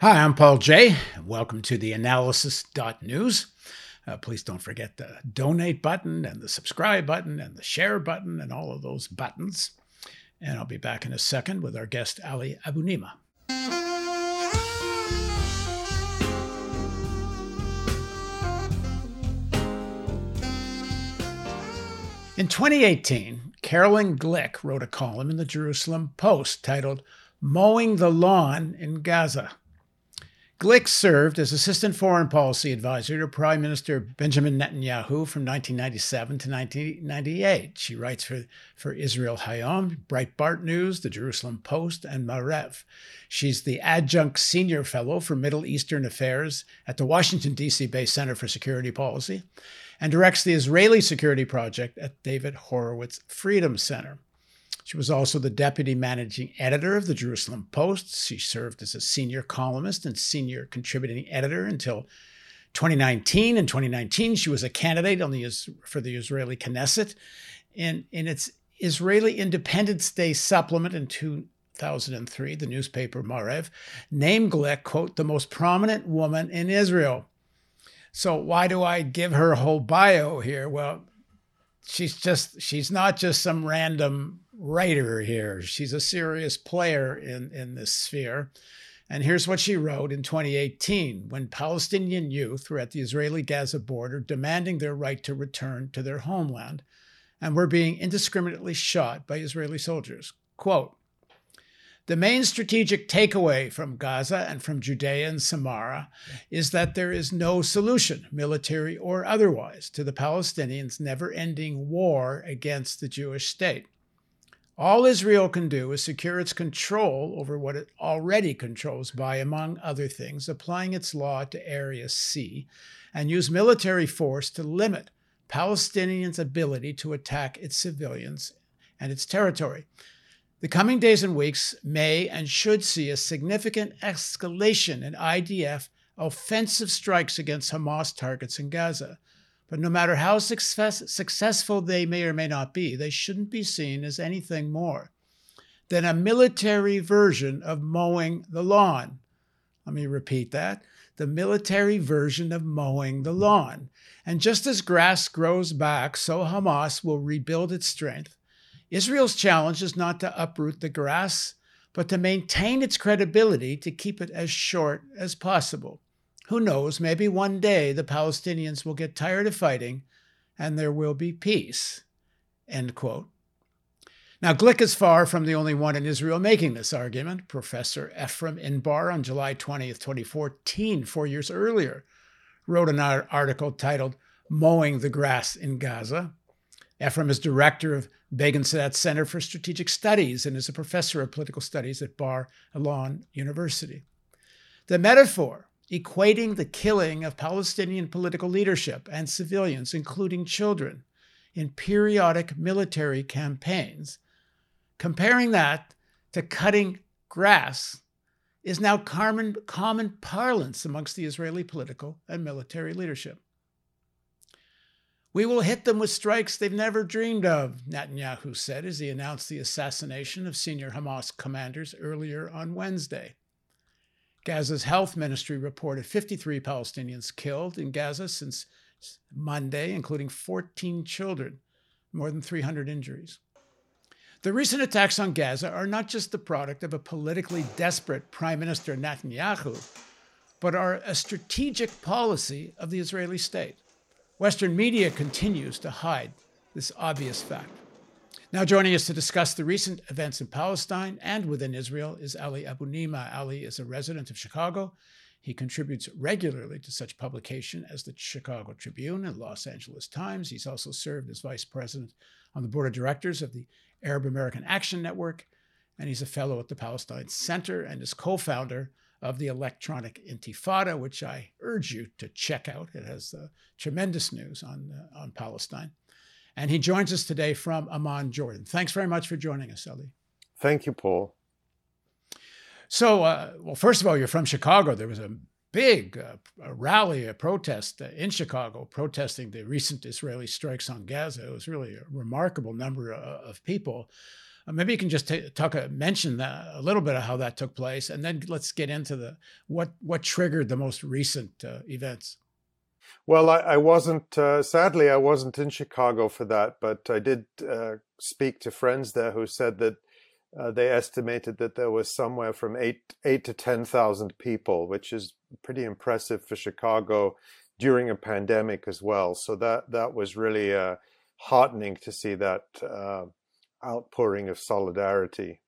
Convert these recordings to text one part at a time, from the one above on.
Hi, I'm Paul Jay. Welcome to the analysis.news. Uh, please don't forget the donate button and the subscribe button and the share button and all of those buttons. And I'll be back in a second with our guest, Ali Abunimah. In 2018, Carolyn Glick wrote a column in the Jerusalem Post titled Mowing the Lawn in Gaza. Glick served as Assistant Foreign Policy Advisor to Prime Minister Benjamin Netanyahu from 1997 to 1998. She writes for, for Israel Hayom, Breitbart News, the Jerusalem Post, and Maariv. She's the Adjunct Senior Fellow for Middle Eastern Affairs at the Washington, D.C. based Center for Security Policy and directs the Israeli Security Project at David Horowitz Freedom Center. She was also the deputy managing editor of the Jerusalem Post. She served as a senior columnist and senior contributing editor until 2019. In 2019, she was a candidate the, for the Israeli Knesset. In, in its Israeli Independence Day supplement in 2003, the newspaper Maariv named Glick, quote, the most prominent woman in Israel. So why do I give her whole bio here? Well, she's just she's not just some random writer here. She's a serious player in, in this sphere. And here's what she wrote in 2018 when Palestinian youth were at the Israeli Gaza border demanding their right to return to their homeland and were being indiscriminately shot by Israeli soldiers. Quote The main strategic takeaway from Gaza and from Judea and Samaria is that there is no solution, military or otherwise, to the Palestinians' never ending war against the Jewish state. All Israel can do is secure its control over what it already controls by, among other things, applying its law to Area C and use military force to limit Palestinians' ability to attack its civilians and its territory. The coming days and weeks may and should see a significant escalation in IDF offensive strikes against Hamas targets in Gaza. But no matter how success, successful they may or may not be, they shouldn't be seen as anything more than a military version of mowing the lawn. Let me repeat that the military version of mowing the lawn. And just as grass grows back, so Hamas will rebuild its strength. Israel's challenge is not to uproot the grass, but to maintain its credibility to keep it as short as possible. Who knows, maybe one day the Palestinians will get tired of fighting and there will be peace. End quote. Now, Glick is far from the only one in Israel making this argument. Professor Ephraim Inbar on July 20th, 2014, four years earlier, wrote an article titled Mowing the Grass in Gaza. Ephraim is director of Begin Sadat Center for Strategic Studies and is a professor of political studies at Bar Ilan University. The metaphor equating the killing of Palestinian political leadership and civilians, including children, in periodic military campaigns, comparing that to cutting grass is now common, common parlance amongst the Israeli political and military leadership. We will hit them with strikes they've never dreamed of, Netanyahu said as he announced the assassination of senior Hamas commanders earlier on Wednesday. Gaza's health ministry reported 53 Palestinians killed in Gaza since Monday, including 14 children, more than 300 injuries. The recent attacks on Gaza are not just the product of a politically desperate Prime Minister Netanyahu, but are a strategic policy of the Israeli state. Western media continues to hide this obvious fact. Now, joining us to discuss the recent events in Palestine and within Israel is Ali Abunimah. Ali is a resident of Chicago. He contributes regularly to such publication as the Chicago Tribune and Los Angeles Times. He's also served as vice president on the board of directors of the Arab American Action Network, and he's a fellow at the Palestine Center and is co founder of the Electronic Intifada, which I urge you to check out. It has uh, tremendous news on, uh, on Palestine. And he joins us today from Amman, Jordan. Thanks very much for joining us, Ali. Thank you, Paul. So, uh, well, first of all, you're from Chicago. There was a big uh, a rally, a protest uh, in Chicago protesting the recent Israeli strikes on Gaza. It was really a remarkable number of, uh, of people. Uh, maybe you can just t- talk, uh, mention that, a little bit of how that took place, and then let's get into the what what triggered the most recent uh, events. Well, I, I wasn't. Uh, sadly, I wasn't in Chicago for that, but I did uh, speak to friends there who said that uh, they estimated that there was somewhere from eight eight to ten thousand people, which is pretty impressive for Chicago during a pandemic as well. So that that was really uh, heartening to see that uh, outpouring of solidarity.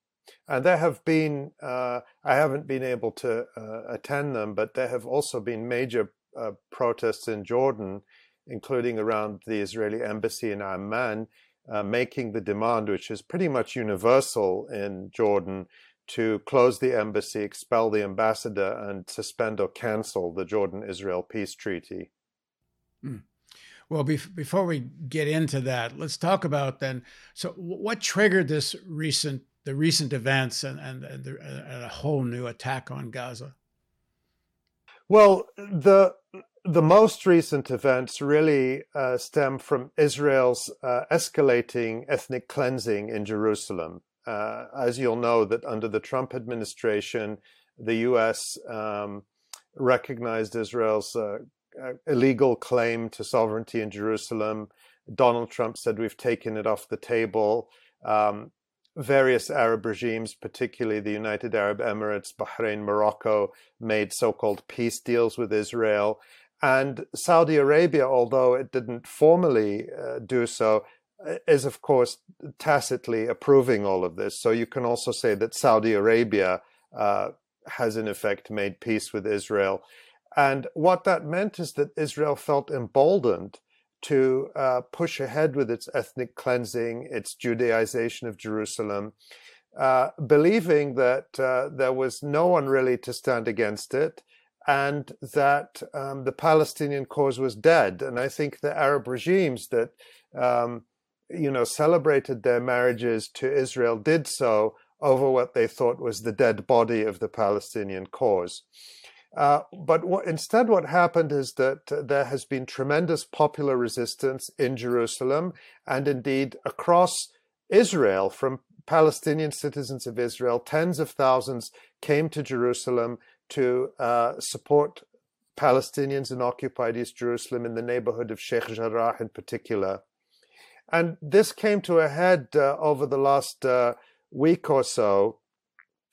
And there have been uh, I haven't been able to attend them, but there have also been major uh, protests in Jordan, including around the Israeli embassy in Amman uh, making the demand, which is pretty much universal in Jordan, to close the embassy, expel the ambassador, and suspend or cancel the Jordan Israel peace treaty. Mm. Well, before we get into that, let's talk about then. So, what triggered this recent, the recent events, and and, and, the, and a whole new attack on Gaza? Well, the the most recent events really uh, stem from Israel's uh, escalating ethnic cleansing in Jerusalem. Uh, as you'll know, that under the Trump administration, the U.S. Um, recognized Israel's uh, uh, illegal claim to sovereignty in Jerusalem. Donald Trump said we've taken it off the table. Um, various Arab regimes, particularly the United Arab Emirates, Bahrain, Morocco, made so called peace deals with Israel. And Saudi Arabia, although it didn't formally uh, do so, is of course tacitly approving all of this. So you can also say that Saudi Arabia uh, has in effect made peace with Israel. And what that meant is that Israel felt emboldened to uh, push ahead with its ethnic cleansing, its Judaization of Jerusalem, uh, believing that uh, there was no one really to stand against it and that um, the Palestinian cause was dead. And I think the Arab regimes that, um, you know, celebrated their marriages to Israel did so over what they thought was the dead body of the Palestinian cause. Uh, but what, instead, what happened is that there has been tremendous popular resistance in Jerusalem and indeed across Israel from Palestinian citizens of Israel. Tens of thousands came to Jerusalem to uh, support Palestinians in occupied East Jerusalem in the neighborhood of Sheikh Jarrah in particular. And this came to a head uh, over the last uh, week or so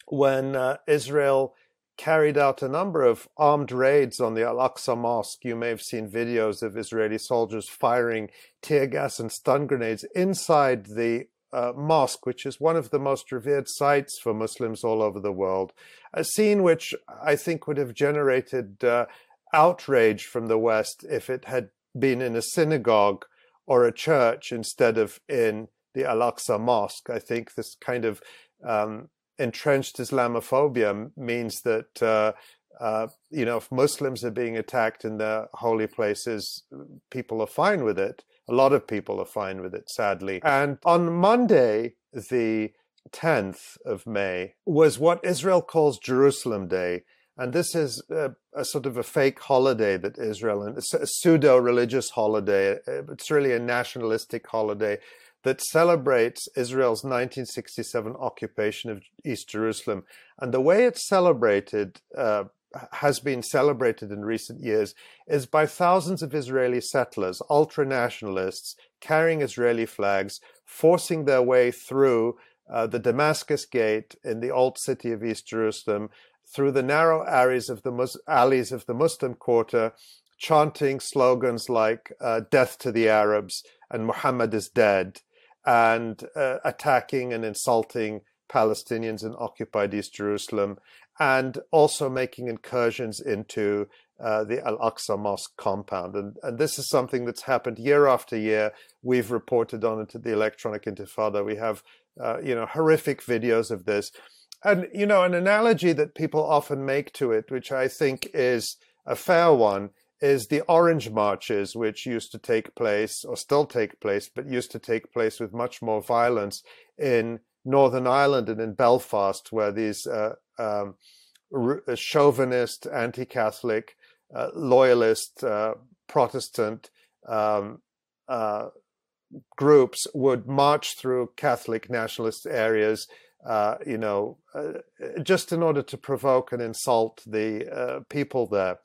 when Israel carried out a number of armed raids on the Al Aqsa Mosque. You may have seen videos of Israeli soldiers firing tear gas and stun grenades inside the uh, mosque, which is one of the most revered sites for Muslims all over the world. A scene which I think would have generated uh, outrage from the West if it had been in a synagogue or a church instead of in the Al Aqsa Mosque. I think this kind of um, entrenched Islamophobia means that. Uh, uh, you know, if Muslims are being attacked in the holy places, people are fine with it. A lot of people are fine with it, sadly. And on Monday, the 10th of May, was what Israel calls Jerusalem Day. And this is a, a sort of a fake holiday that Israel, and a pseudo religious holiday. It's really a nationalistic holiday that celebrates Israel's 1967 occupation of East Jerusalem. And the way it's celebrated uh, has been celebrated in recent years is by thousands of Israeli settlers, ultra nationalists, carrying Israeli flags, forcing their way through uh, the Damascus Gate in the old city of East Jerusalem, through the narrow alleys of the, Mus- alleys of the Muslim quarter, chanting slogans like uh, "Death to the Arabs" and "Muhammad is dead," and uh, attacking and insulting Palestinians in occupied East Jerusalem, and also making incursions into uh, the Al Aqsa Mosque compound. And, and this is something that's happened year after year. We've reported on it at the Electronic Intifada. We have, uh, you know, horrific videos of this. And, you know, an analogy that people often make to it, which I think is a fair one, is the Orange Marches, which used to take place, or still take place, but used to take place with much more violence in Northern Ireland and in Belfast, where these uh, um, uh, chauvinist, anti-Catholic, uh, loyalist, uh, Protestant um, uh, groups would march through Catholic nationalist areas, uh, you know, just in order to provoke and insult the people there.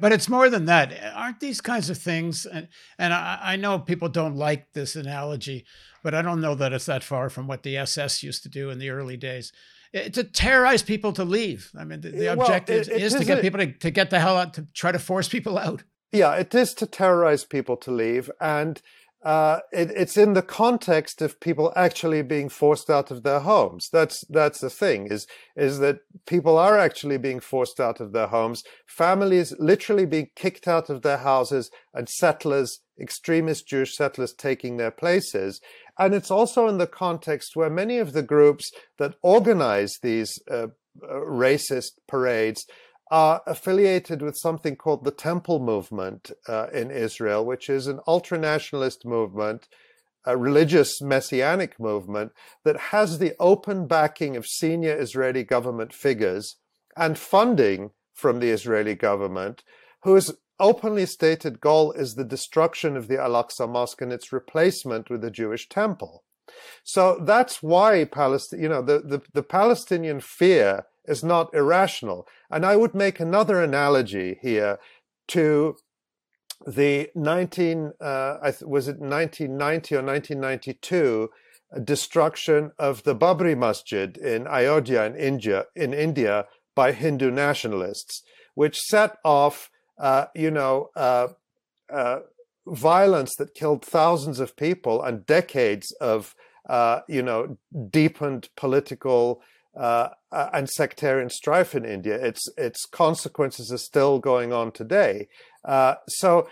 But it's more than that. Aren't these kinds of things? And, and I, I, know people don't like this analogy, but I don't know that it's that far from what the SS used to do in the early days. It, to terrorize people to leave. I mean, the, the well, objective it, it is to get people to, to get the hell out, to try to force people out. Yeah, it is to terrorize people to leave. And uh, it, it's in the context of people actually being forced out of their homes. That's that's the thing is is that people are actually being forced out of their homes. Families literally being kicked out of their houses, and settlers, extremist Jewish settlers, taking their places. And it's also in the context where many of the groups that organize these uh, uh racist parades are affiliated with something called the Temple Movement uh, in Israel, which is an ultranationalist movement, a religious messianic movement that has the open backing of senior Israeli government figures and funding from the Israeli government, whose openly stated goal is the destruction of the Al Aqsa Mosque and its replacement with the Jewish temple. So that's why Palestine, you know, the, the, the Palestinian fear is not irrational. And I would make another analogy here to the 19, uh, was it 1990 or 1992 destruction of the Babri Masjid in Ayodhya in India, in India by Hindu nationalists, which set off, uh, you know, uh, uh violence that killed thousands of people and decades of, uh, you know, deepened political uh, and sectarian strife in India. Its its consequences are still going on today. Uh, so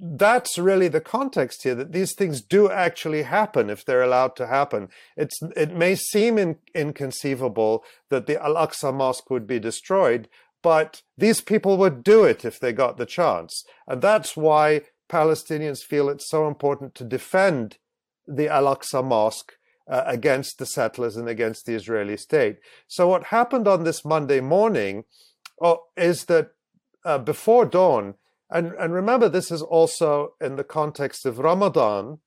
that's really the context here that these things do actually happen if they're allowed to happen. It's it may seem in, inconceivable that the Al Aqsa Mosque would be destroyed, but these people would do it if they got the chance, and that's why Palestinians feel it's so important to defend the Al Aqsa Mosque uh, against the settlers and against the Israeli state. So what happened on this Monday morning oh, is that uh, before dawn, and, and remember this is also in the context of Ramadan,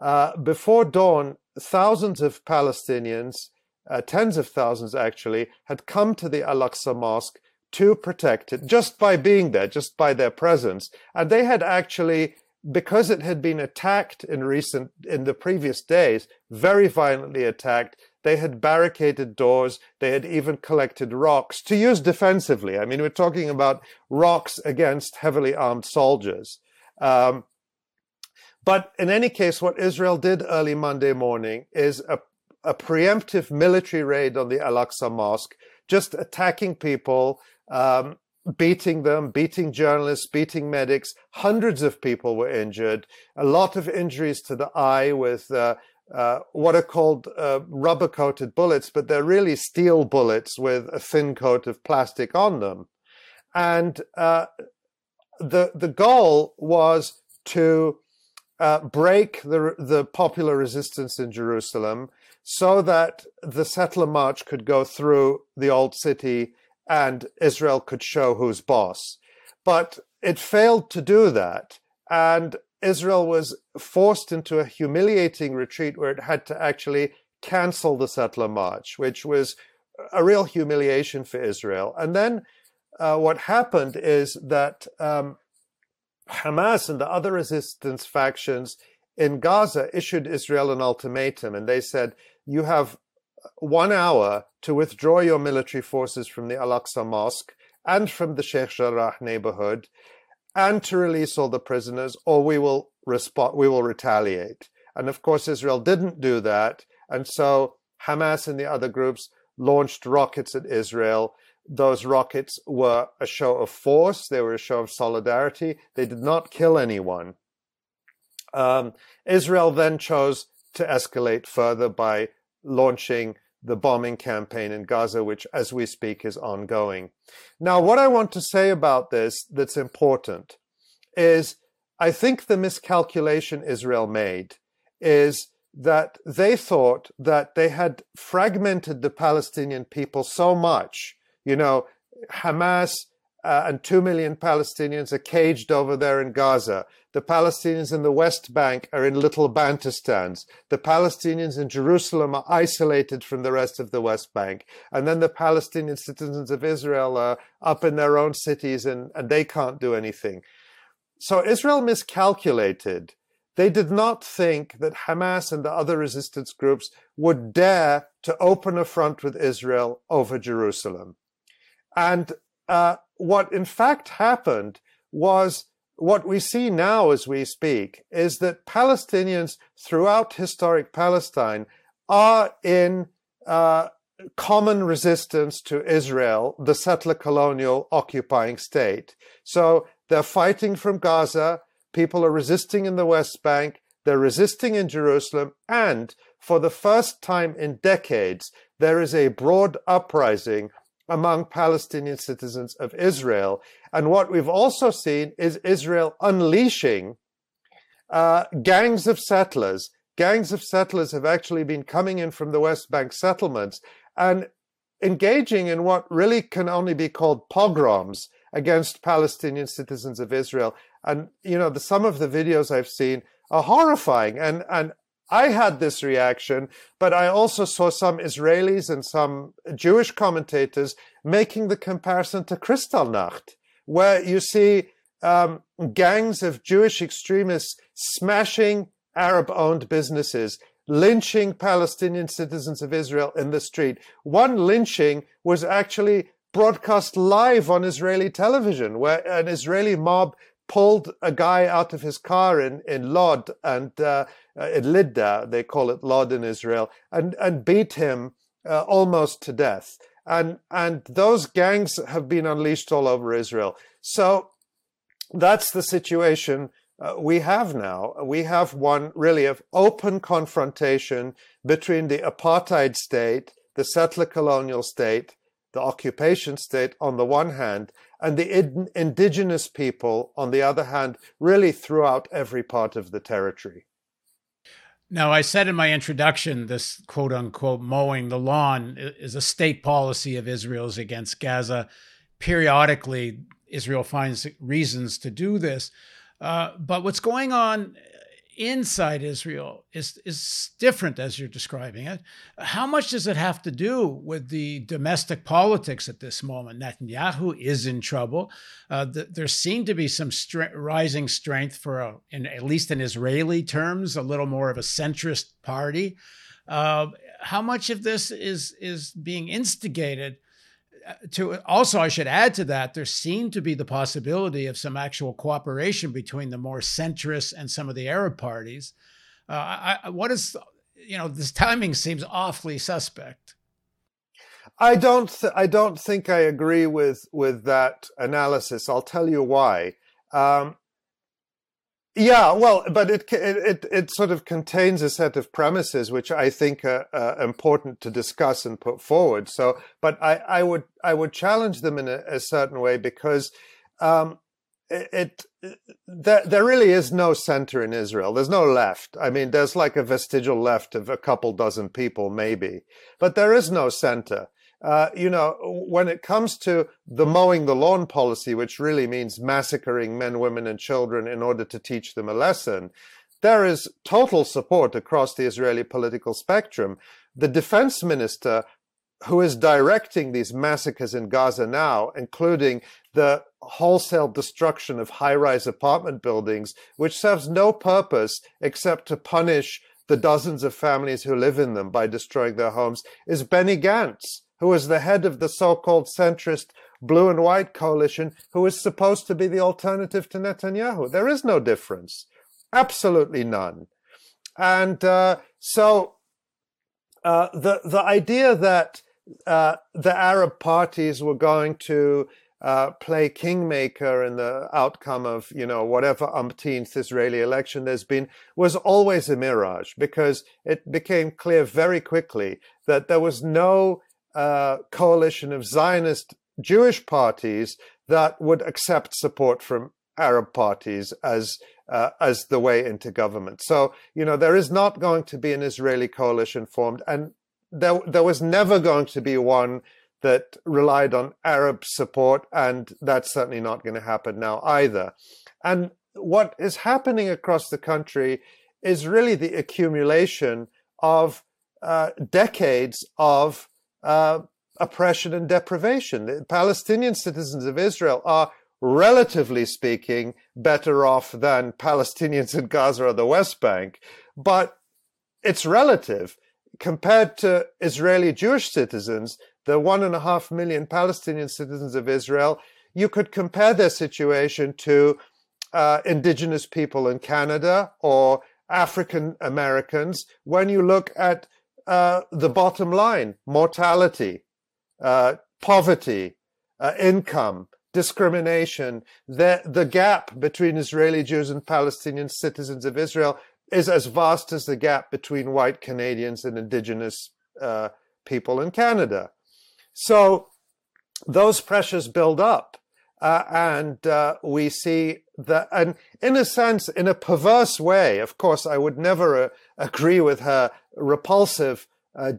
uh, before dawn, thousands of Palestinians, uh, tens of thousands actually, had come to the Al-Aqsa Mosque to protect it just by being there, just by their presence. And they had actually because it had been attacked in recent in the previous days very violently attacked they had barricaded doors they had even collected rocks to use defensively. I mean we're talking about rocks against heavily armed soldiers. Um, but in any case what israel did early monday morning is a, a preemptive military raid on the al-aqsa mosque just attacking people um, beating them, beating journalists, beating medics. Hundreds of people were injured. A lot of injuries to the eye with uh, uh, what are called uh, rubber coated bullets, but they're really steel bullets with a thin coat of plastic on them. And uh, the the goal was to uh, break the the popular resistance in Jerusalem so that the settler march could go through the old city and Israel could show who's boss. But it failed to do that. And Israel was forced into a humiliating retreat where it had to actually cancel the settler march, which was a real humiliation for Israel. And then uh, what happened is that um, Hamas and the other resistance factions in Gaza issued Israel an ultimatum, and they said, You have one hour to withdraw your military forces from the Al Aqsa Mosque and from the Sheikh Jarrah neighborhood and to release all the prisoners, or we will respond, we will retaliate. And of course, Israel didn't do that. And so Hamas and the other groups launched rockets at Israel. Those rockets were a show of force, they were a show of solidarity. They did not kill anyone. Um, Israel then chose to escalate further by launching the bombing campaign in Gaza, which as we speak is ongoing. Now, what I want to say about this that's important is I think the miscalculation Israel made is that they thought that they had fragmented the Palestinian people so much. You know, Hamas uh, and 2 million Palestinians are caged over there in Gaza. The Palestinians in the West Bank are in little Bantustans. The Palestinians in Jerusalem are isolated from the rest of the West Bank. And then the Palestinian citizens of Israel are up in their own cities and, and they can't do anything. So Israel miscalculated. They did not think that Hamas and the other resistance groups would dare to open a front with Israel over Jerusalem. And uh, what in fact happened was what we see now as we speak is that Palestinians throughout historic Palestine are in uh, common resistance to Israel, the settler colonial occupying state. So they're fighting from Gaza. People are resisting in the West Bank. They're resisting in Jerusalem. And for the first time in decades, there is a broad uprising among Palestinian citizens of Israel. And what we've also seen is Israel unleashing uh, gangs of settlers. Gangs of settlers have actually been coming in from the West Bank settlements and engaging in what really can only be called pogroms against Palestinian citizens of Israel. And, you know, the, some of the videos I've seen are horrifying. And, and I had this reaction, but I also saw some Israelis and some Jewish commentators making the comparison to Kristallnacht, where you see um, gangs of Jewish extremists smashing Arab owned businesses, lynching Palestinian citizens of Israel in the street. One lynching was actually broadcast live on Israeli television, where an Israeli mob pulled a guy out of his car in, in Lod and uh, in Lidda, they call it Lod in Israel, and, and beat him uh, almost to death. And, and those gangs have been unleashed all over Israel. So that's the situation uh, we have now. We have one really of open confrontation between the apartheid state, the settler colonial state, the occupation state on the one hand, and the in- indigenous people on the other hand, really throughout every part of the territory. Now, I said in my introduction, this quote unquote mowing the lawn is a state policy of Israel's against Gaza. Periodically, Israel finds reasons to do this. Uh, but what's going on inside Israel is is different as you're describing it. How much does it have to do with the domestic politics at this moment? Netanyahu is in trouble. Uh, the, there seemed to be some stre- rising strength for, a, in at least in Israeli terms, a little more of a centrist party. Uh, how much of this is is being instigated? To also, I should add to that, there seemed to be the possibility of some actual cooperation between the more centrist and some of the Arab parties. Uh, I, what is, you know, this timing seems awfully suspect. I don't. Th- I don't think I agree with with that analysis. I'll tell you why. Um, yeah, well, but it, it it sort of contains a set of premises which I think are, important to discuss and put forward. So, but I, I would I would challenge them in a, a certain way because um, it, it there, there really is no center in Israel. There's no left. I mean, there's like a vestigial left of a couple dozen people, maybe, but there is no center uh, you know, when it comes to the mowing the lawn policy, which really means massacring men, women, and children in order to teach them a lesson, there is total support across the Israeli political spectrum. The defense minister who is directing these massacres in Gaza now, including the wholesale destruction of high rise apartment buildings, which serves no purpose except to punish the dozens of families who live in them by destroying their homes, is Benny Gantz who is the head of the so-called centrist blue and white coalition, who is supposed to be the alternative to Netanyahu. There is no difference. Absolutely none. And uh, so uh, the the idea that uh, the Arab parties were going to uh, play kingmaker in the outcome of you know whatever umpteenth Israeli election there's been was always a mirage because it became clear very quickly that there was no uh, coalition of Zionist Jewish parties that would accept support from Arab parties as uh, as the way into government. So you know there is not going to be an Israeli coalition formed, and there there was never going to be one that relied on Arab support, and that's certainly not going to happen now either. And what is happening across the country is really the accumulation of uh, decades of uh, oppression and deprivation. The Palestinian citizens of Israel are, relatively speaking, better off than Palestinians in Gaza or the West Bank, but it's relative. Compared to Israeli Jewish citizens, the one and a half million Palestinian citizens of Israel, you could compare their situation to uh, indigenous people in Canada or African Americans when you look at uh, the bottom line mortality, uh, poverty, uh, income, discrimination. The, the gap between Israeli Jews and Palestinian citizens of Israel is as vast as the gap between white Canadians and indigenous uh, people in Canada. So those pressures build up. Uh, and uh, we see that, and in a sense, in a perverse way, of course, I would never uh, agree with her repulsive, uh,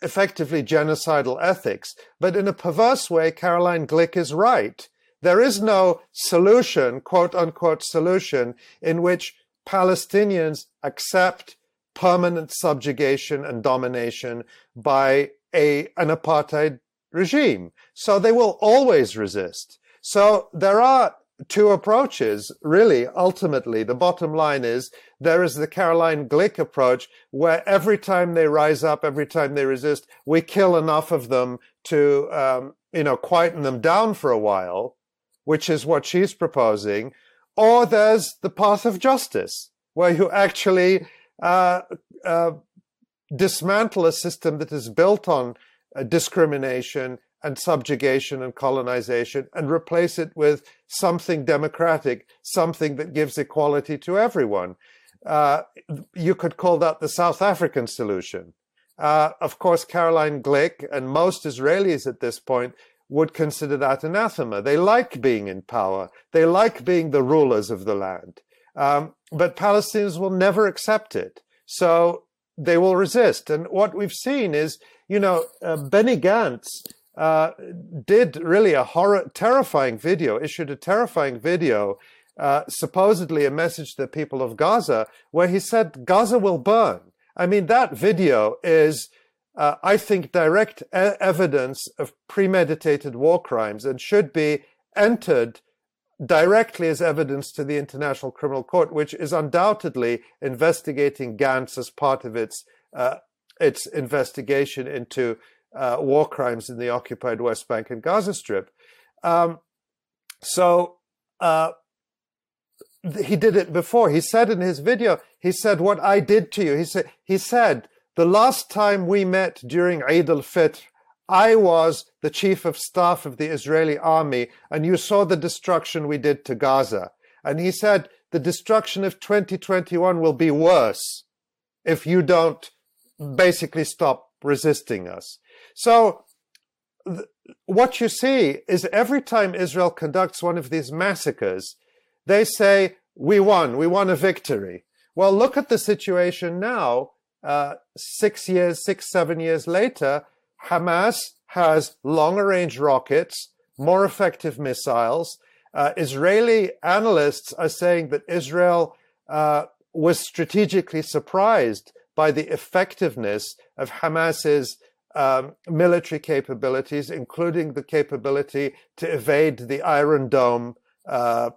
effectively genocidal ethics, but in a perverse way, Caroline Glick is right. There is no solution, quote unquote solution, in which Palestinians accept permanent subjugation and domination by a, an apartheid regime. So they will always resist. So there are two approaches, really, ultimately. The bottom line is there is the Caroline Glick approach where every time they rise up, every time they resist, we kill enough of them to, um, you know, quieten them down for a while, which is what she's proposing. Or there's the path of justice where you actually, uh, uh, dismantle a system that is built on uh, discrimination and subjugation and colonization and replace it with something democratic, something that gives equality to everyone. Uh, you could call that the South African solution. Uh, of course, Caroline Glick and most Israelis at this point would consider that anathema. They like being in power. They like being the rulers of the land. Um, but Palestinians will never accept it. So they will resist. And what we've seen is, you know, uh, Benny Gantz uh, did really a horror, terrifying video, issued a terrifying video, uh, supposedly a message to the people of Gaza, where he said Gaza will burn. I mean, that video is, uh, I think, direct e- evidence of premeditated war crimes and should be entered directly as evidence to the International Criminal Court, which is undoubtedly investigating Gantz as part of its uh, its investigation into uh, war crimes in the occupied West Bank and Gaza Strip. Um, so uh, he did it before. He said in his video, he said, "What I did to you." He said, "He said the last time we met during Eid al-Fitr, I was the chief of staff of the Israeli army, and you saw the destruction we did to Gaza." And he said, "The destruction of 2021 will be worse if you don't basically stop resisting us." So th- what you see is every time Israel conducts one of these massacres, they say, we won, we won a victory. Well, look at the situation now. Uh, six years, six, seven years later, Hamas has longer range rockets, more effective missiles. Uh, Israeli analysts are saying that Israel uh, was strategically surprised by the effectiveness of Hamas's um, military capabilities, including the capability to evade the Iron Dome uh,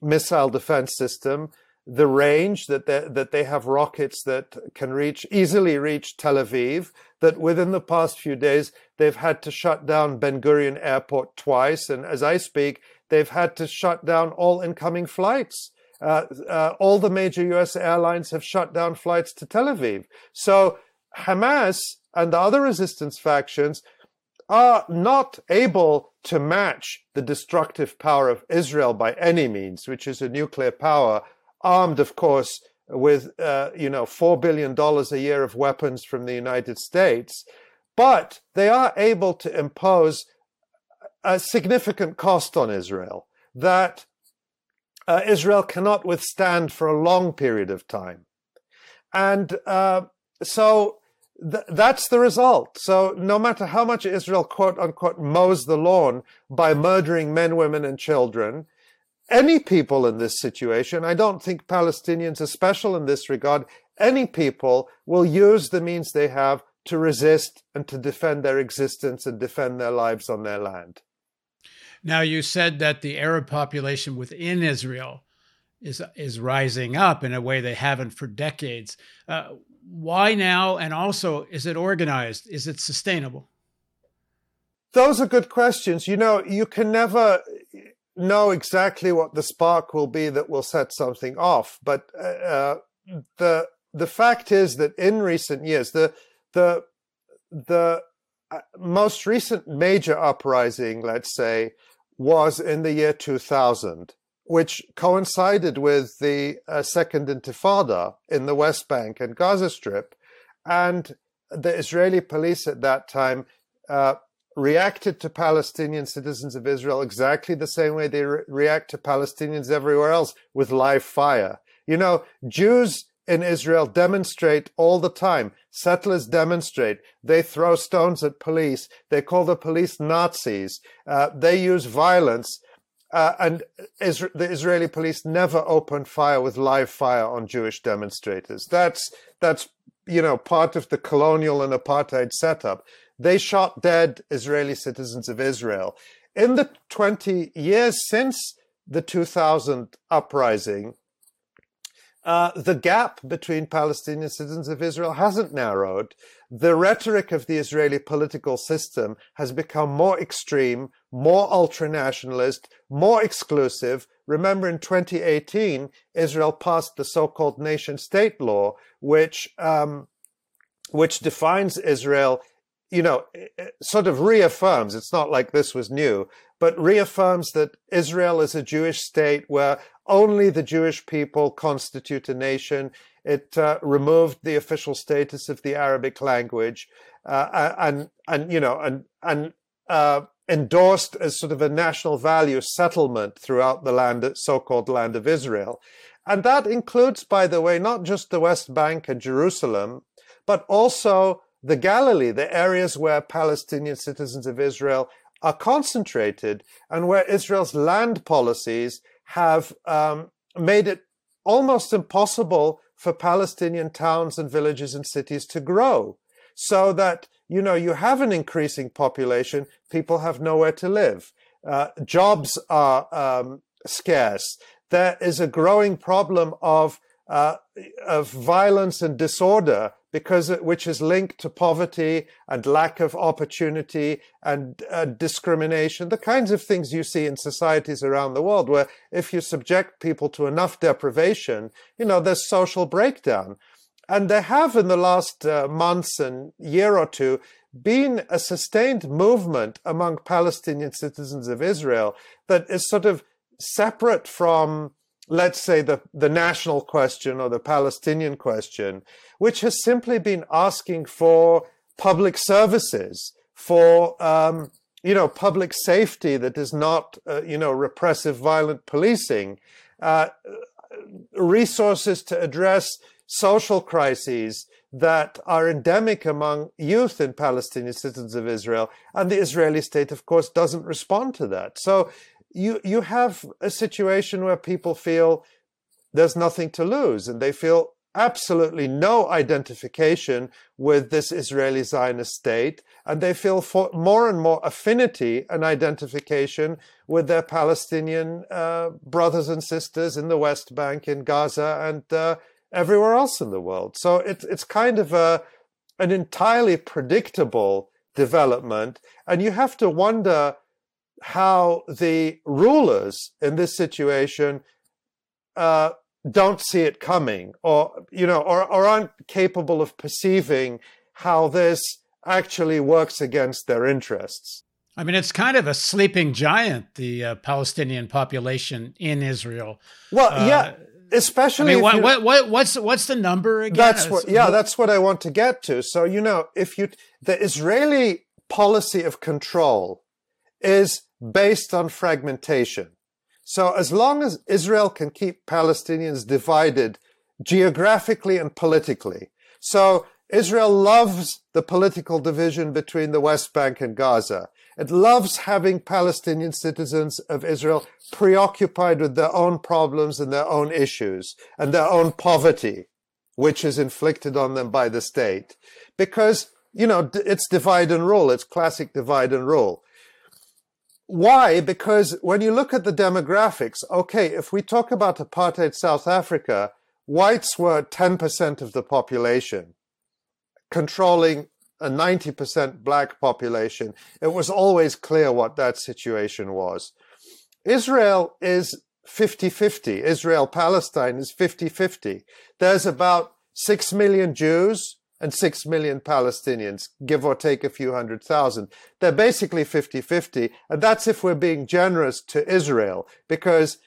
missile defense system, the range that they, that they have rockets that can reach easily reach Tel Aviv. That within the past few days they've had to shut down Ben Gurion Airport twice, and as I speak, they've had to shut down all incoming flights. Uh, uh, all the major U.S. airlines have shut down flights to Tel Aviv. So Hamas and the other resistance factions are not able to match the destructive power of Israel by any means, which is a nuclear power, armed, of course, with uh, you know four billion dollars a year of weapons from the United States, but they are able to impose a significant cost on Israel that uh, Israel cannot withstand for a long period of time, and uh, so th- that's the result. So no matter how much Israel quote unquote mows the lawn by murdering men, women, and children, any people in this situation, I don't think Palestinians are special in this regard, any people will use the means they have to resist and to defend their existence and defend their lives on their land. Now, you said that the Arab population within Israel is is rising up in a way they haven't for decades. Uh, why now? And also, is it organized? Is it sustainable? Those are good questions. You know, you can never know exactly what the spark will be that will set something off. But uh, uh the the fact is that in recent years, the the the uh, most recent major uprising, let's say, was in the year 2000, which coincided with the uh, Second Intifada in the West Bank and Gaza Strip. And the Israeli police at that time uh, reacted to Palestinian citizens of Israel exactly the same way they re- react to Palestinians everywhere else with live fire. You know, Jews in Israel demonstrate all the time. Settlers demonstrate. They throw stones at police. They call the police Nazis. Uh, they use violence. Uh, and Isra- the Israeli police never opened fire with live fire on Jewish demonstrators. That's, that's, you know, part of the colonial and apartheid setup. They shot dead Israeli citizens of Israel. In the 20 years since the 2000 uprising, uh, the gap between Palestinian citizens of Israel hasn't narrowed. The rhetoric of the Israeli political system has become more extreme, more ultra-nationalist, more exclusive. Remember in 2018, Israel passed the so-called nation state law, which, um, which defines Israel you know, sort of reaffirms, it's not like this was new, but reaffirms that Israel is a Jewish state where only the Jewish people constitute a nation. It uh, removed the official status of the Arabic language, uh, and and you know and and uh, endorsed as sort of a national value settlement throughout the land, so-called land of Israel, and that includes, by the way, not just the West Bank and Jerusalem, but also the Galilee, the areas where Palestinian citizens of Israel are concentrated and where Israel's land policies have um, made it almost impossible for Palestinian towns and villages and cities to grow. So that, you know, you have an increasing population, people have nowhere to live. Uh, jobs are um, scarce. There is a growing problem of, uh, of violence and disorder because which is linked to poverty and lack of opportunity and uh, discrimination, the kinds of things you see in societies around the world, where if you subject people to enough deprivation, you know, there's social breakdown. And there have in the last uh, months and year or two been a sustained movement among Palestinian citizens of Israel that is sort of separate from let's say the, the national question or the Palestinian question, which has simply been asking for public services, for, um, you know, public safety that is not, uh, you know, repressive, violent policing, uh, resources to address social crises that are endemic among youth in Palestinian citizens of Israel. And the Israeli state, of course, doesn't respond to that. So you you have a situation where people feel there's nothing to lose and they feel absolutely no identification with this Israeli Zionist state, and they feel more and more affinity and identification with their Palestinian uh, brothers and sisters in the West Bank, in Gaza, and uh, everywhere else in the world. So it's it's kind of a an entirely predictable development, and you have to wonder how the rulers in this situation uh, don't see it coming or you know or, or aren't capable of perceiving how this actually works against their interests. I mean it's kind of a sleeping giant the uh, palestinian population in israel. Well uh, yeah especially I mean, what, what, what, what's what's the number again? That's what yeah that's what i want to get to. So you know if you the israeli policy of control is based on fragmentation. So as long as Israel can keep Palestinians divided geographically and politically, so Israel loves the political division between the West Bank and Gaza. It loves having Palestinian citizens of Israel preoccupied with their own problems and their own issues and their own poverty, which is inflicted on them by the state. Because, you know, it's divide and rule. It's classic divide and rule. Why? Because when you look at the demographics, okay, if we talk about apartheid South Africa, whites were 10% of the population, controlling a 90% black population. It was always clear what that situation was. Israel is 50-50. Israel Palestine is 50-50. There's about 6 million Jews and 6 million Palestinians, give or take a few hundred thousand. They're basically 50-50. And that's if we're being generous to Israel, because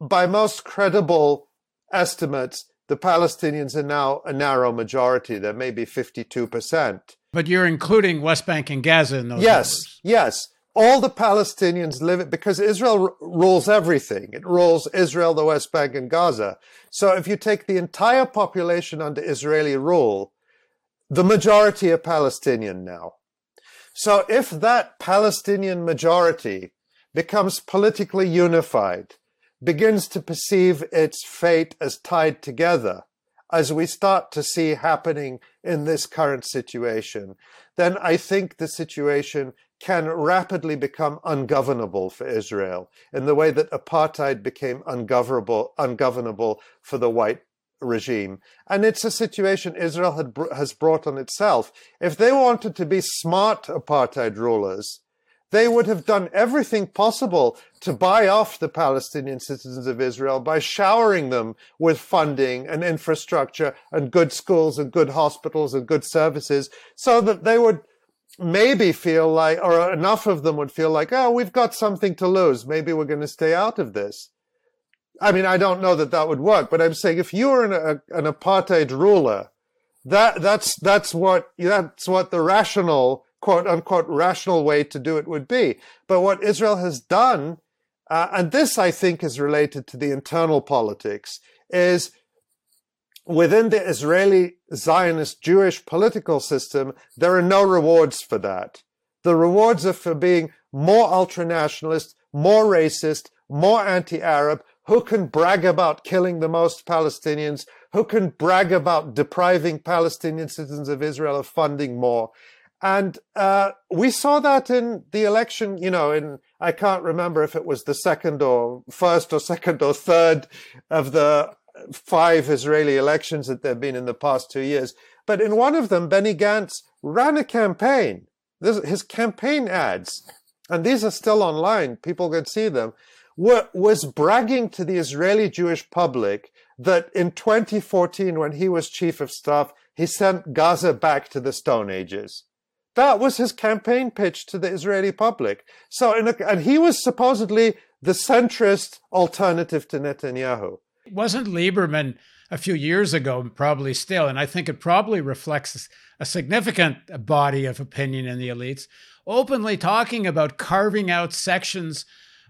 by most credible estimates, the Palestinians are now a narrow majority. There may be 52%. But you're including West Bank and Gaza in those Yes, numbers. yes. All the Palestinians live it because Israel r- rules everything. It rules Israel, the West Bank, and Gaza. So if you take the entire population under Israeli rule, the majority are Palestinian now. So if that Palestinian majority becomes politically unified, begins to perceive its fate as tied together, as we start to see happening in this current situation, then I think the situation can rapidly become ungovernable for Israel in the way that apartheid became ungovernable, ungovernable for the white regime. And it's a situation Israel had, has brought on itself. If they wanted to be smart apartheid rulers, they would have done everything possible to buy off the Palestinian citizens of Israel by showering them with funding and infrastructure and good schools and good hospitals and good services so that they would maybe feel like, or enough of them would feel like, oh, we've got something to lose. Maybe we're going to stay out of this. I mean, I don't know that that would work, but I'm saying if you were an, a, an apartheid ruler, that, that's, that's what, that's what the rational, quote unquote, rational way to do it would be. But what Israel has done, uh, and this I think is related to the internal politics, is within the Israeli Zionist Jewish political system, there are no rewards for that. The rewards are for being more ultranationalist, more racist, more anti-Arab, who can brag about killing the most Palestinians, who can brag about depriving Palestinian citizens of Israel of funding more. And uh, we saw that in the election, you know, in, I can't remember if it was the second or first or second or third of the five Israeli elections that there have been in the past two years. But in one of them, Benny Gantz ran a campaign. This, his campaign ads, and these are still online, people can see them, were, was bragging to the Israeli Jewish public that in 2014, when he was chief of staff, he sent Gaza back to the Stone Ages. That was his campaign pitch to the Israeli public. So, a, and he was supposedly the centrist alternative to Netanyahu. Wasn't Lieberman a few years ago, probably still, and I think it probably reflects a significant body of opinion in the elites, openly talking about carving out sections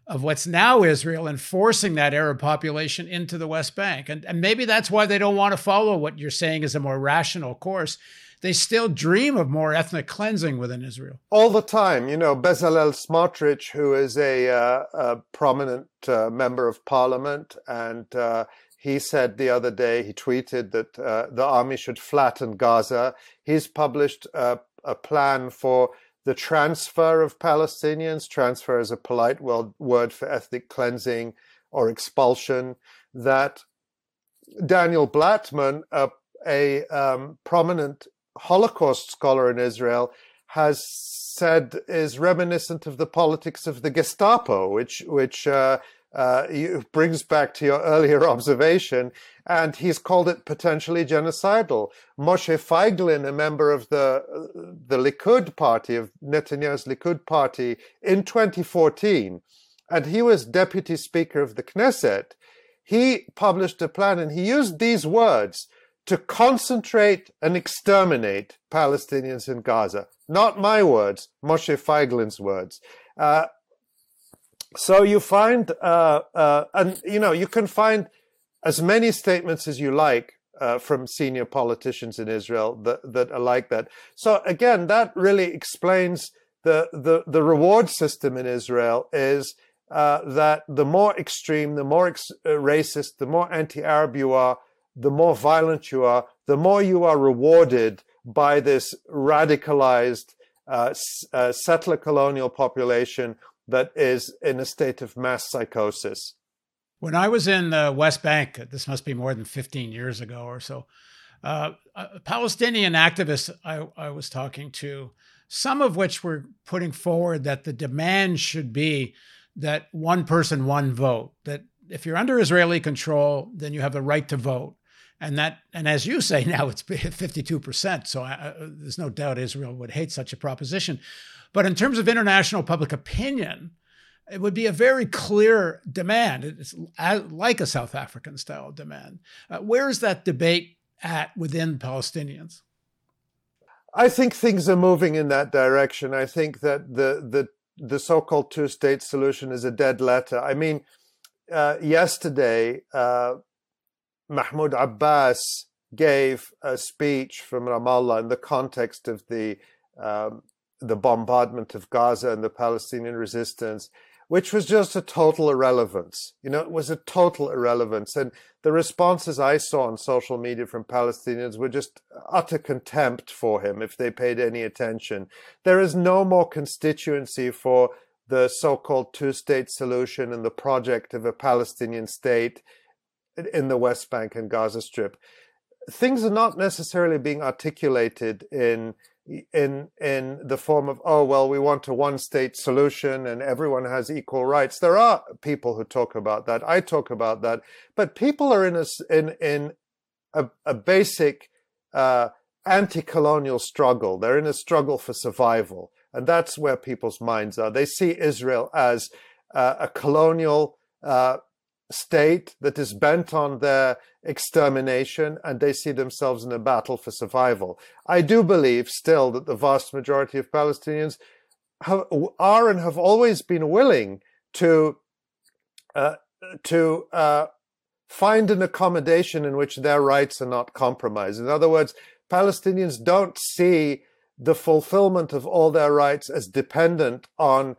of what's now Israel and forcing that Arab population into the West Bank. And, and maybe that's why they don't want to follow what you're saying is a more rational course. They still dream of more ethnic cleansing within Israel. All the time. You know, Bezalel Smotrich, who is a, uh, a prominent uh, member of parliament, and uh, he said the other day, he tweeted that uh, the army should flatten Gaza. He's published a plan for the transfer of Palestinians. Transfer is a polite word for ethnic cleansing or expulsion. That Daniel Blatman, a, a um, prominent Holocaust scholar in Israel, has said is reminiscent of the politics of the Gestapo, which which uh, uh, brings back to your earlier observation, and he's called it potentially genocidal. Moshe Feiglin, a member of the the Likud party of Netanyahu's Likud party in 2014, and he was deputy speaker of the Knesset. He published a plan, and he used these words to concentrate and exterminate Palestinians in Gaza. Not my words, Moshe Feiglin's words. Uh, so you find, uh, uh, and you know, you can find as many statements as you like uh, from senior politicians in Israel that, that are like that. So again, that really explains the, the, the reward system in Israel is uh, that the more extreme, the more ex- uh, racist, the more anti-Arab you are, the more violent you are, the more you are rewarded by this radicalized uh, uh, settler colonial population that is in a state of mass psychosis. When I was in the West Bank, this must be more than 15 years ago or so, uh, Palestinian activists I, I was talking to, some of which were putting forward that the demand should be that one person, one vote, that if you're under Israeli control, then you have the right to vote and that and as you say now it's 52% so I, there's no doubt israel would hate such a proposition but in terms of international public opinion it would be a very clear demand. It's like a south african style demand. Uh, where is that debate at within palestinians? I think things are moving in that direction. I think that the the the so-called two-state solution is a dead letter. I mean uh, yesterday uh, Mahmoud Abbas gave a speech from Ramallah in the context of the um, the bombardment of Gaza and the Palestinian resistance, which was just a total irrelevance. You know, it was a total irrelevance. And the responses I saw on social media from Palestinians were just utter contempt for him if they paid any attention. There is no more constituency for the so called two state solution and the project of a Palestinian state in the West Bank and Gaza Strip, things are not necessarily being articulated in in in the form of oh well we want a one state solution and everyone has equal rights. There are people who talk about that. I talk about that. But people are in a in in a, a basic uh, anti-colonial struggle. They're in a struggle for survival. And that's where people's minds are. They see israel as uh, a colonial uh, state that is bent on their extermination and they see themselves in a battle for survival. I do believe still that the vast majority of Palestinians have, are and have always been willing to uh, to uh, find an accommodation in which their rights are not compromised. In other words, Palestinians don't see the fulfillment of all their rights as dependent on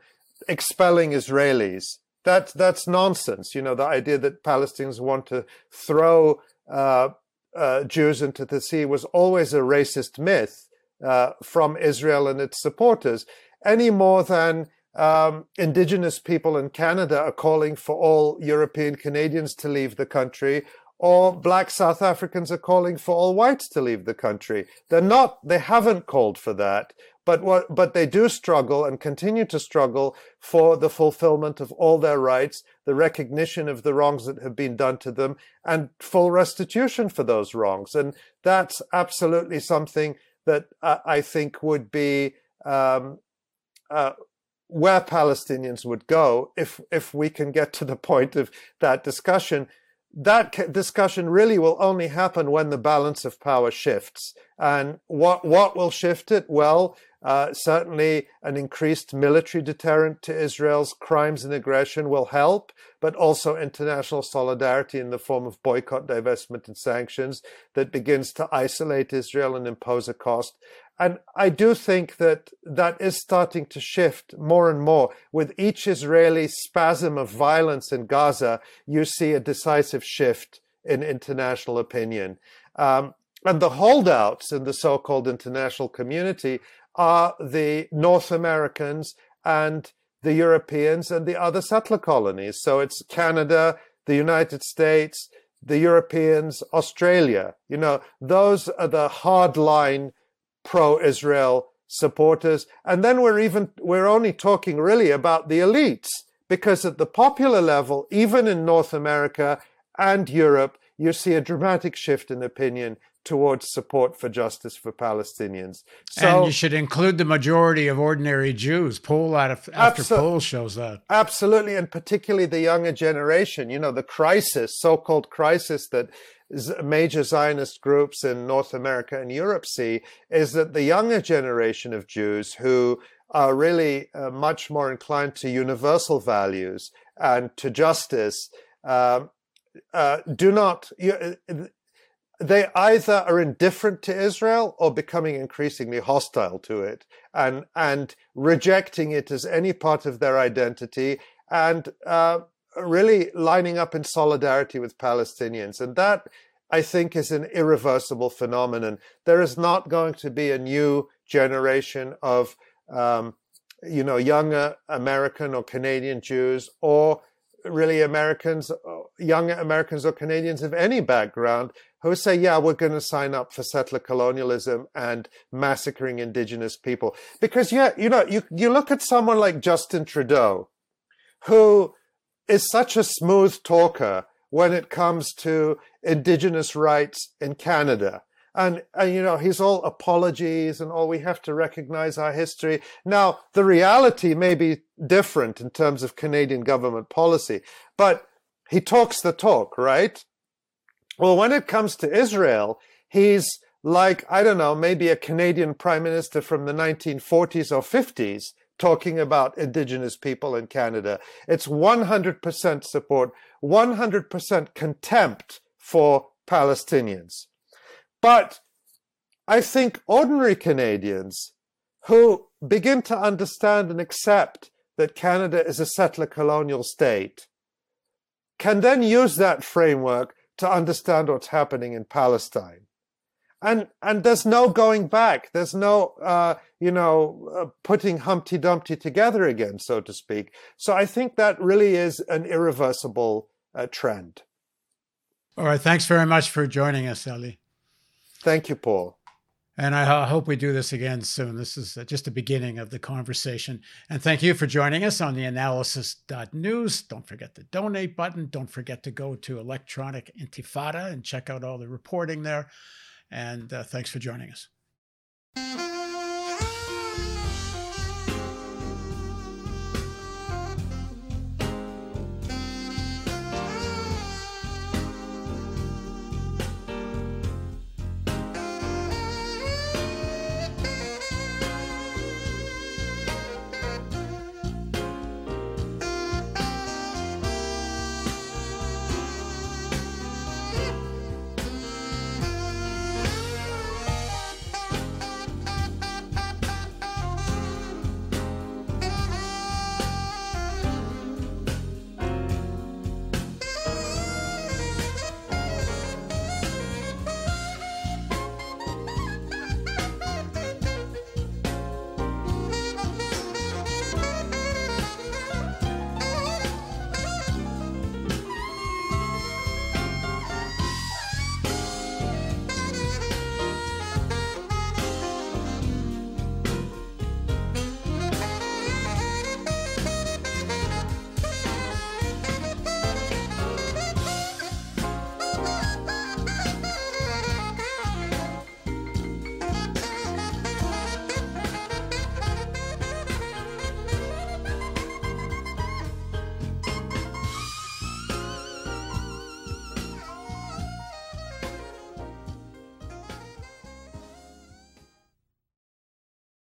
expelling Israelis that that's nonsense. You know, the idea that Palestinians want to throw uh, uh, Jews into the sea was always a racist myth uh, from Israel and its supporters, any more than um, indigenous people in Canada are calling for all European Canadians to leave the country, or black South Africans are calling for all whites to leave the country. They're not, they haven't called for that but what, but they do struggle and continue to struggle for the fulfillment of all their rights, the recognition of the wrongs that have been done to them, and full restitution for those wrongs. And that's absolutely something that I, I think would be um, uh, where Palestinians would go if if we can get to the point of that discussion. That discussion really will only happen when the balance of power shifts. And what what will shift it? Well, uh, certainly, an increased military deterrent to Israel's crimes and aggression will help, but also international solidarity in the form of boycott, divestment, and sanctions that begins to isolate Israel and impose a cost. And I do think that that is starting to shift more and more. With each Israeli spasm of violence in Gaza, you see a decisive shift in international opinion. Um, and the holdouts in the so-called international community are the North Americans and the Europeans and the other settler colonies. So it's Canada, the United States, the Europeans, Australia. You know, those are the hardline pro-Israel supporters. And then we're even, we're only talking really about the elites because at the popular level, even in North America and Europe, you see a dramatic shift in opinion towards support for justice for Palestinians. So, and you should include the majority of ordinary Jews. Poll out of, after abso- poll shows that. Absolutely, and particularly the younger generation. You know, the crisis, so-called crisis that major Zionist groups in North America and Europe see is that the younger generation of Jews who are really uh, much more inclined to universal values and to justice um, uh, do not. You, they either are indifferent to Israel or becoming increasingly hostile to it and and rejecting it as any part of their identity and uh, really lining up in solidarity with Palestinians. And that I think is an irreversible phenomenon. There is not going to be a new generation of um, you know younger American or Canadian Jews or really Americans, younger Americans or Canadians of any background who say, yeah, we're going to sign up for settler colonialism and massacring indigenous people. Because, yeah, you know, you, you look at someone like Justin Trudeau, who is such a smooth talker when it comes to indigenous rights in Canada. And, and, you know, he's all apologies and all we have to recognize our history. Now, the reality may be different in terms of Canadian government policy, but he talks the talk, right? Well, when it comes to Israel, he's like, I don't know, maybe a Canadian prime minister from the 1940s or 50s talking about indigenous people in Canada. It's 100% support, 100% contempt for Palestinians. But I think ordinary Canadians who begin to understand and accept that Canada is a settler colonial state can then use that framework to understand what's happening in Palestine. And, and there's no going back. There's no, uh, you know, uh, putting Humpty Dumpty together again, so to speak. So I think that really is an irreversible uh, trend. All right. Thanks very much for joining us, Ali. Thank you, Paul. And I hope we do this again soon. This is uh, just the beginning of the conversation. And thank you for joining us on the analysis.news. Don't forget the donate button. Don't forget to go to Electronic Intifada and check out all the reporting there. And uh, thanks for joining us.